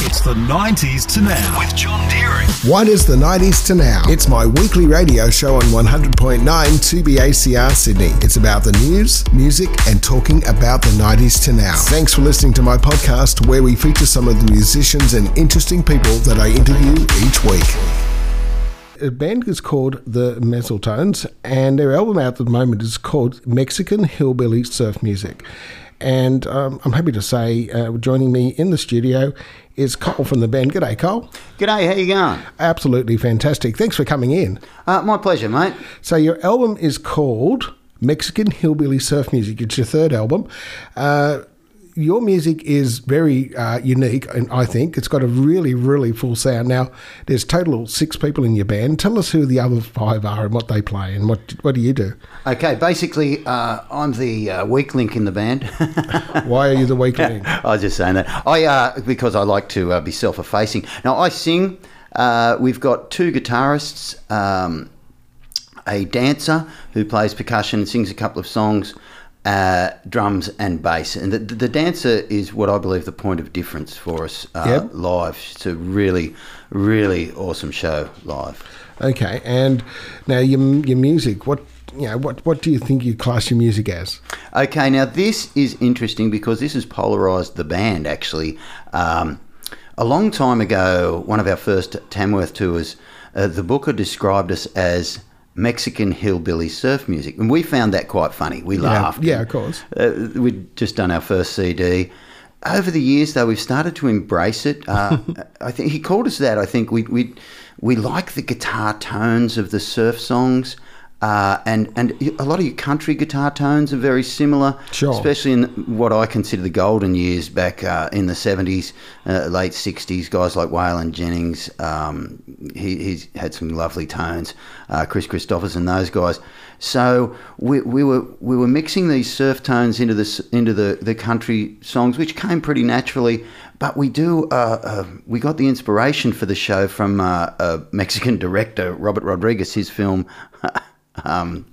It's the 90s to now with John Deering. What is the 90s to now? It's my weekly radio show on 100.9 2BACR Sydney. It's about the news, music, and talking about the 90s to now. Thanks for listening to my podcast where we feature some of the musicians and interesting people that I interview each week. A band is called the Mezzaltones, and their album out at the moment is called Mexican Hillbilly Surf Music. And um, I'm happy to say, uh, joining me in the studio is Cole from the band. G'day, Cole. G'day, how you going? Absolutely fantastic. Thanks for coming in. Uh, my pleasure, mate. So your album is called Mexican Hillbilly Surf Music. It's your third album. Uh, your music is very uh, unique, and I think it's got a really, really full sound. Now, there's total six people in your band. Tell us who the other five are and what they play, and what what do you do? Okay, basically, uh, I'm the uh, weak link in the band. Why are you the weak link? I was just saying that. I uh, because I like to uh, be self-effacing. Now I sing. Uh, we've got two guitarists, um, a dancer who plays percussion and sings a couple of songs. Uh, drums and bass, and the, the dancer is what I believe the point of difference for us uh, Yep. live. It's a really, really awesome show live. Okay, and now your your music. What you know? What what do you think you class your music as? Okay, now this is interesting because this has polarised the band actually. Um, a long time ago, one of our first Tamworth tours, uh, the booker described us as Mexican hillbilly surf music, and we found that quite funny. We laughed. yeah, of course. Uh, we'd just done our first CD. Over the years, though, we've started to embrace it. Uh, I think he called us that. I think we we we like the guitar tones of the surf songs, uh, and and a lot of your country guitar tones are very similar. Sure. Especially in what I consider the golden years back uh, in the seventies, uh, late sixties. Guys like Waylon Jennings, um, he, he's had some lovely tones. Uh, Kris Kristofferson, those guys. So we, we were we were mixing these surf tones into the into the, the country songs, which came pretty naturally. But we do uh, uh, we got the inspiration for the show from uh, a Mexican director Robert Rodriguez. His film. um,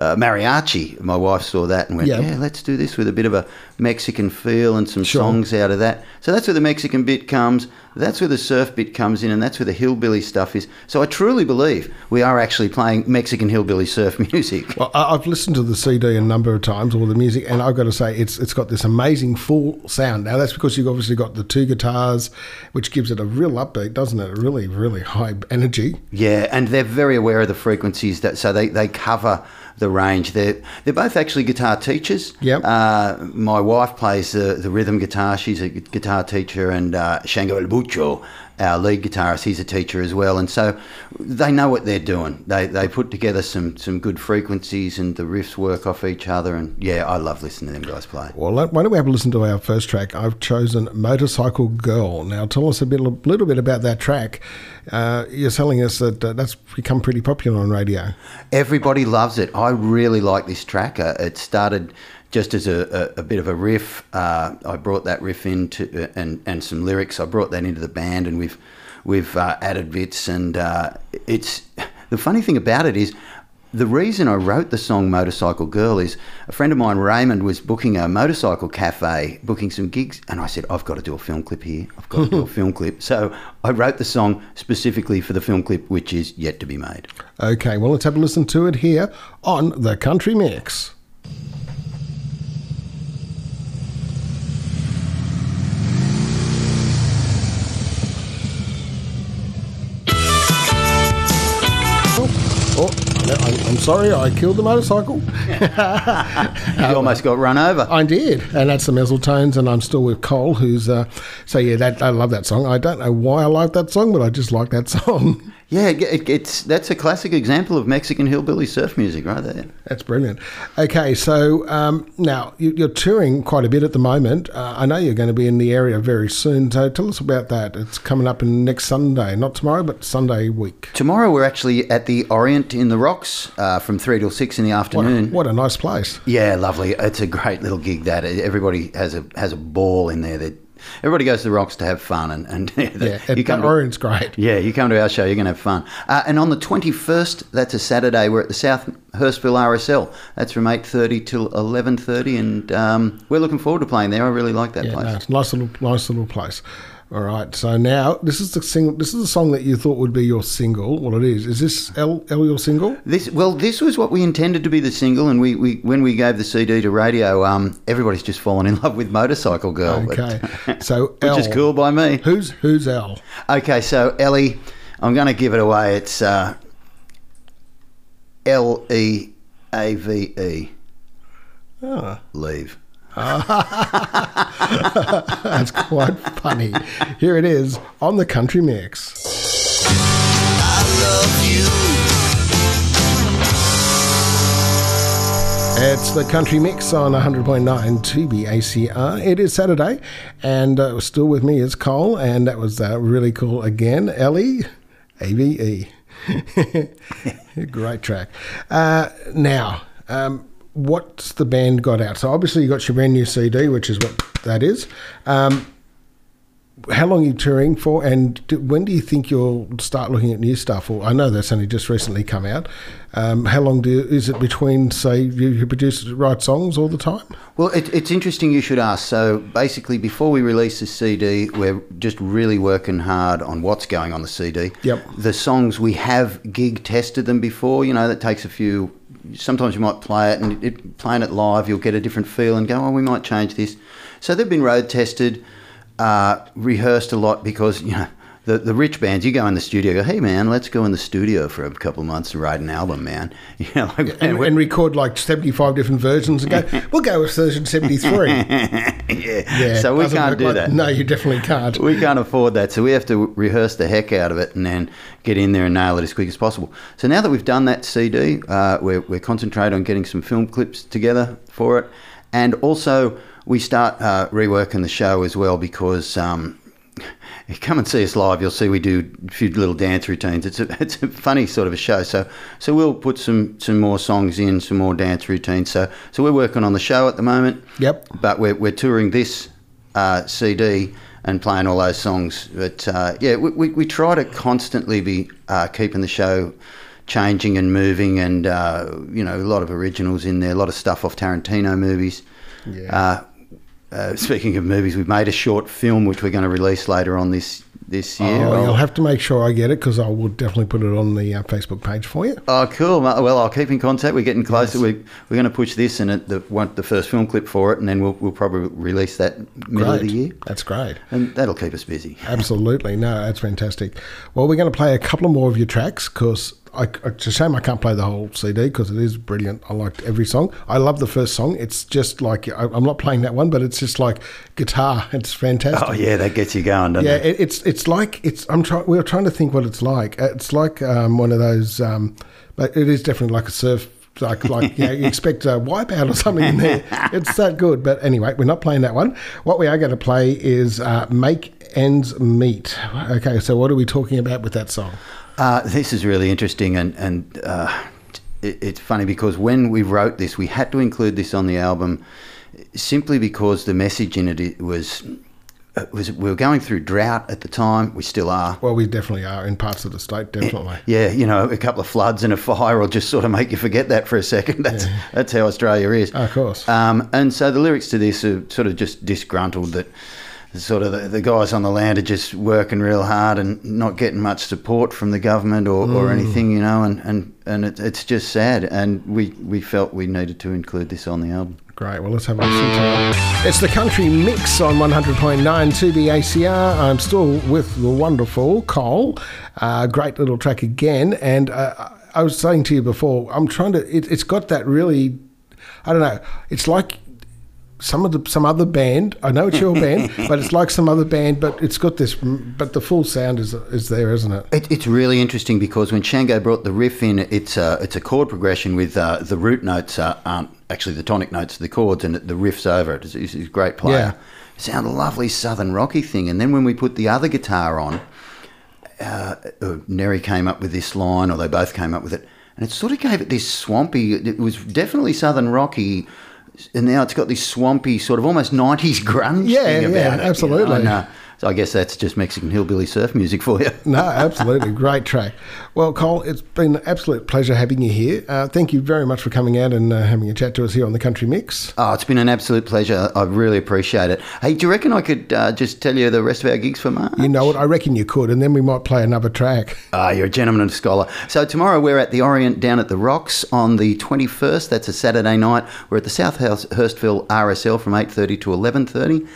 uh, mariachi. My wife saw that and went, Yeah. "Yeah, let's do this with a bit of a Mexican feel and some Sure. songs out of that." So that's where the Mexican bit comes. That's where the surf bit comes in, and that's where the hillbilly stuff is. So I truly believe we are actually playing Mexican hillbilly surf music. Well, I've listened to the CD a number of times, all the music, and I've got to say it's it's got this amazing full sound. Now that's because you've obviously got the two guitars, which gives it a real upbeat, doesn't it? A really, really high energy. Yeah, and they're very aware of the frequencies that so they, they cover the range. They're they're both actually guitar teachers. Yep. Uh, my wife plays the, the rhythm guitar. She's a guitar teacher, and uh, Shango El Bucho, our lead guitarist, he's a teacher as well. And so they know what they're doing. They they put together some some good frequencies, and the riffs work off each other. And yeah, I love listening to them guys play. Well, why don't we have a listen to our first track? I've chosen "Motorcycle Girl." Now, tell us a bit, a little bit about that track. Uh, you're telling us that uh, that's become pretty popular on radio. Everybody loves it. I really like this track. Uh, it started just as a, a, a bit of a riff. Uh, I brought that riff into uh, and and some lyrics. I brought that into the band, and we've we've uh, added bits. And uh, it's the funny thing about it is. The reason I wrote the song Motorcycle Girl is a friend of mine, Raymond, was booking a motorcycle cafe, booking some gigs, and I said, I've got to do a film clip here. I've got to do a film clip. So I wrote the song specifically for the film clip, which is yet to be made. Okay, well, let's have a listen to it here on the Country Mix. Sorry, I killed the motorcycle. You almost got run over. I did, and that's the Mezzaltones, and I'm still with Cole, who's uh, so yeah. That I love that song. I don't know why I like that song, but I just like that song. Yeah, it, it- it's that's a classic example of Mexican hillbilly surf music right there. That's brilliant. Okay, so um, now you- you're touring quite a bit at the moment. Uh, I know you're going to be in the area very soon. So tell us about that. It's coming up in next Sunday, not tomorrow, but Sunday week. Tomorrow we're actually at the Orient in the Rocks uh, from three till six in the What, afternoon. what a nice place. Yeah, lovely. It's a great little gig. That everybody has a has a ball in there. That everybody goes to the Rocks to have fun, and and Yeah, you come to- Orion's great. Yeah, you come to our show, you're going to have fun. Uh, and on the 21st, that's a Saturday, we're at the South Hurstville RSL. That's from 8.30 till 11.30, and um, we're looking forward to playing there. I really like that Yeah, place. no, it's a nice little, nice little place. All right. So now this is the single. This is the song that you thought would be your single. Well, it is. Is this L, L your single? This well, this was what we intended to be the single, and we, we when we gave the CD to radio, um, everybody's just fallen in love with Motorcycle Girl. but- Okay. So which L. is cool by me. Who's who's L? Okay, so Ellie, I'm going to give it away. It's uh, L E A V E. Ah. Leave. That's quite funny. Here it is on the Country Mix. It's the Country Mix on 100.9 2BACR. It is Saturday, and uh, still with me is Cole, and that was uh, really cool again. Ellie, A-V-E. Great track. Uh, now, um, what's the band got out? So obviously you got your brand new CD, which is what that is. Um, how long are you touring for, and do, when do you think you'll start looking at new stuff? Or I know that's only just recently come out. Um, how long do you, is it between, say, you, you produce write songs all the time? Well, it, it's interesting you should ask. So basically, before we release the CD, we're just really working hard on what's going on the CD. Yep. The songs we have gig tested them before. You know, that takes a few. Sometimes you might play it, and it, playing it live, you'll get a different feel and go, "Oh, we might change this." So they've been road tested, uh, rehearsed a lot because you know. The, the rich bands, you go in the studio, go, hey man, let's go in the studio for a couple of months and write an album, man. You know, like, And, and record like 75 different versions and go, we'll go with version 73. yeah. Yeah, So we can't do like- that. No, you definitely can't. We can't afford that, so we have to rehearse the heck out of it and then get in there and nail it as quick as possible. So now that we've done that CD, uh, we're, we're concentrating on getting some film clips together for it, and also we start uh, reworking the show as well because. Um, come and see us live, you'll see we do a few little dance routines. It's a, it's a funny sort of a show. So so we'll put some, some more songs in, some more dance routines. So so we're working on the show at the moment. Yep. But we're, we're touring this uh, CD and playing all those songs. But uh, yeah, we, we, we try to constantly be uh, keeping the show changing and moving, and uh, you know a lot of originals in there, a lot of stuff off Tarantino movies. Yeah. Uh, speaking of movies, we've made a short film which we're going to release later on this this year. Oh, I'll- you'll have to make sure I get it because I will definitely put it on the uh, Facebook page for you. Oh, cool. Well, I'll keep in contact. We're getting closer. We, we're going to push this and it, the, want the first film clip for it, and then we'll, we'll probably release that middle of the year. That's great. And that'll keep us busy. Absolutely. No, that's fantastic. Well, we're going to play a couple of more of your tracks because I, it's a shame I can't play the whole CD because it is brilliant. I liked every song. I love the first song. It's just like, I, I'm not playing that one, but it's just like guitar. It's fantastic. Oh, yeah, that gets you going, doesn't Yeah, it? it, it's it's like it's. I'm trying. We are trying to think what it's like. Uh, It's like um, one of those, um, but it is definitely like a surf. Like like you, know, you expect a wipeout or something in there. It's that good. But anyway, we're not playing that one. What we are going to play is uh, "Make Ends Meet." Okay, so what are we talking about with that song? Uh, this is really interesting, and and uh, it, it's funny because when we wrote this, we had to include this on the album simply because the message in it, was. It was we were going through drought at the time. We still are. Well, we definitely are in parts of the state. Definitely. Yeah, you know, a couple of floods and a fire will just sort of make you forget that for a second. That's that's how Australia is. Of course. Um, and so the lyrics to this are sort of just disgruntled that sort of the, the guys on the land are just working real hard and not getting much support from the government or, or anything, you know, and, and, and it, it's just sad. And we, we felt we needed to include this on the album. Great. Well, let's have a listen to it. It's the country mix on 100.9 2BACR. I'm still with the wonderful Cole. Uh, great little track again. And uh, I was saying to you before, I'm trying to, it, it's got that really, I don't know, it's like some of the some other band. I know it's your band, but it's like some other band. But it's got this. But the full sound is is there, isn't it? It, it's really interesting because when Shango brought the riff in, it's a, it's a chord progression with uh, the root notes uh, aren't actually the tonic notes of the chords and the riff's over it. He's, he's a great player. Yeah. It sounded a lovely southern rocky thing. And then when we put the other guitar on, uh, uh, Neri came up with this line, or they both came up with it, and it sort of gave it this swampy. It was definitely southern rocky, and now it's got this swampy sort of almost '90s grunge Yeah, thing yeah, about it. you know, absolutely. and, uh, So I guess that's just Mexican hillbilly surf music for you. no, absolutely. Great track. Well, Cole, it's been an absolute pleasure having you here. Uh, thank you very much for coming out and uh, having a chat to us here on the Country Mix. Oh, it's been an absolute pleasure. I really appreciate it. Hey, do you reckon I could uh, just tell you the rest of our gigs for March? You know what? I reckon you could, and then we might play another track. Ah, you're a gentleman and a scholar. So tomorrow we're at the Orient down at the Rocks on the 21st. That's a Saturday night. We're at the South Hurstville RSL from 8:30 to 11:30.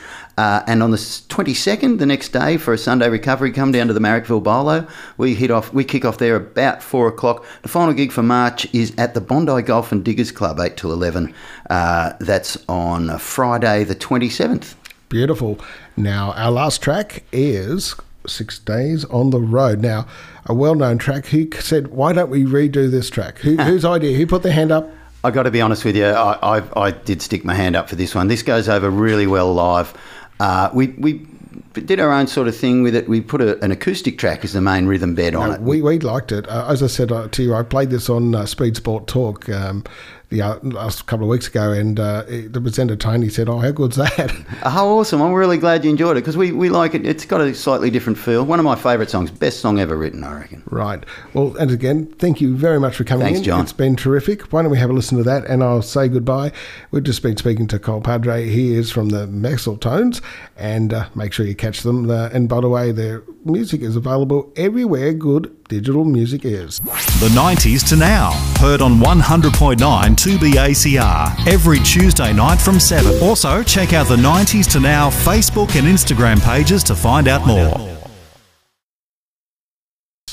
Uh, and on the 22nd, the next day for a Sunday recovery, come down to the Marrickville Bowlo. We hit off. We kick off there about four o'clock. The final gig for March is at the Bondi Golf and Diggers Club, eight till eleven. Uh, that's on Friday, the 27th. Beautiful. Now our last track is Six Days on the Road. Now, a well-known track. Who said, "Why don't we redo this track?" Who, whose idea? Who put their hand up? I got to be honest with you. I, I, I did stick my hand up for this one. This goes over really well live. Uh, we we did our own sort of thing with it. We put a, an acoustic track as the main rhythm bed on it. We, we liked it. Uh, as I said uh, to you, I played this on uh, Speed Sport Talk. Um, the uh, last couple of weeks ago, and uh, the presenter Tony said, "Oh, how good's that?" How awesome! I'm really glad you enjoyed it because we, we like it. It's got a slightly different feel. One of my favourite songs, best song ever written, I reckon. Right. Well, and again, thank you very much for coming Thanks, in. John. It's been terrific. Why don't we have a listen to that, and I'll say goodbye. We've just been speaking to Cole Padre. He is from the Maxwell Tones, and uh, make sure you catch them. Uh, and by the way, their music is available everywhere good digital music is. The 90s to now. Heard on 100.9 2BACR every Tuesday night from 7. Also, check out the 90s to now Facebook and Instagram pages to find out more.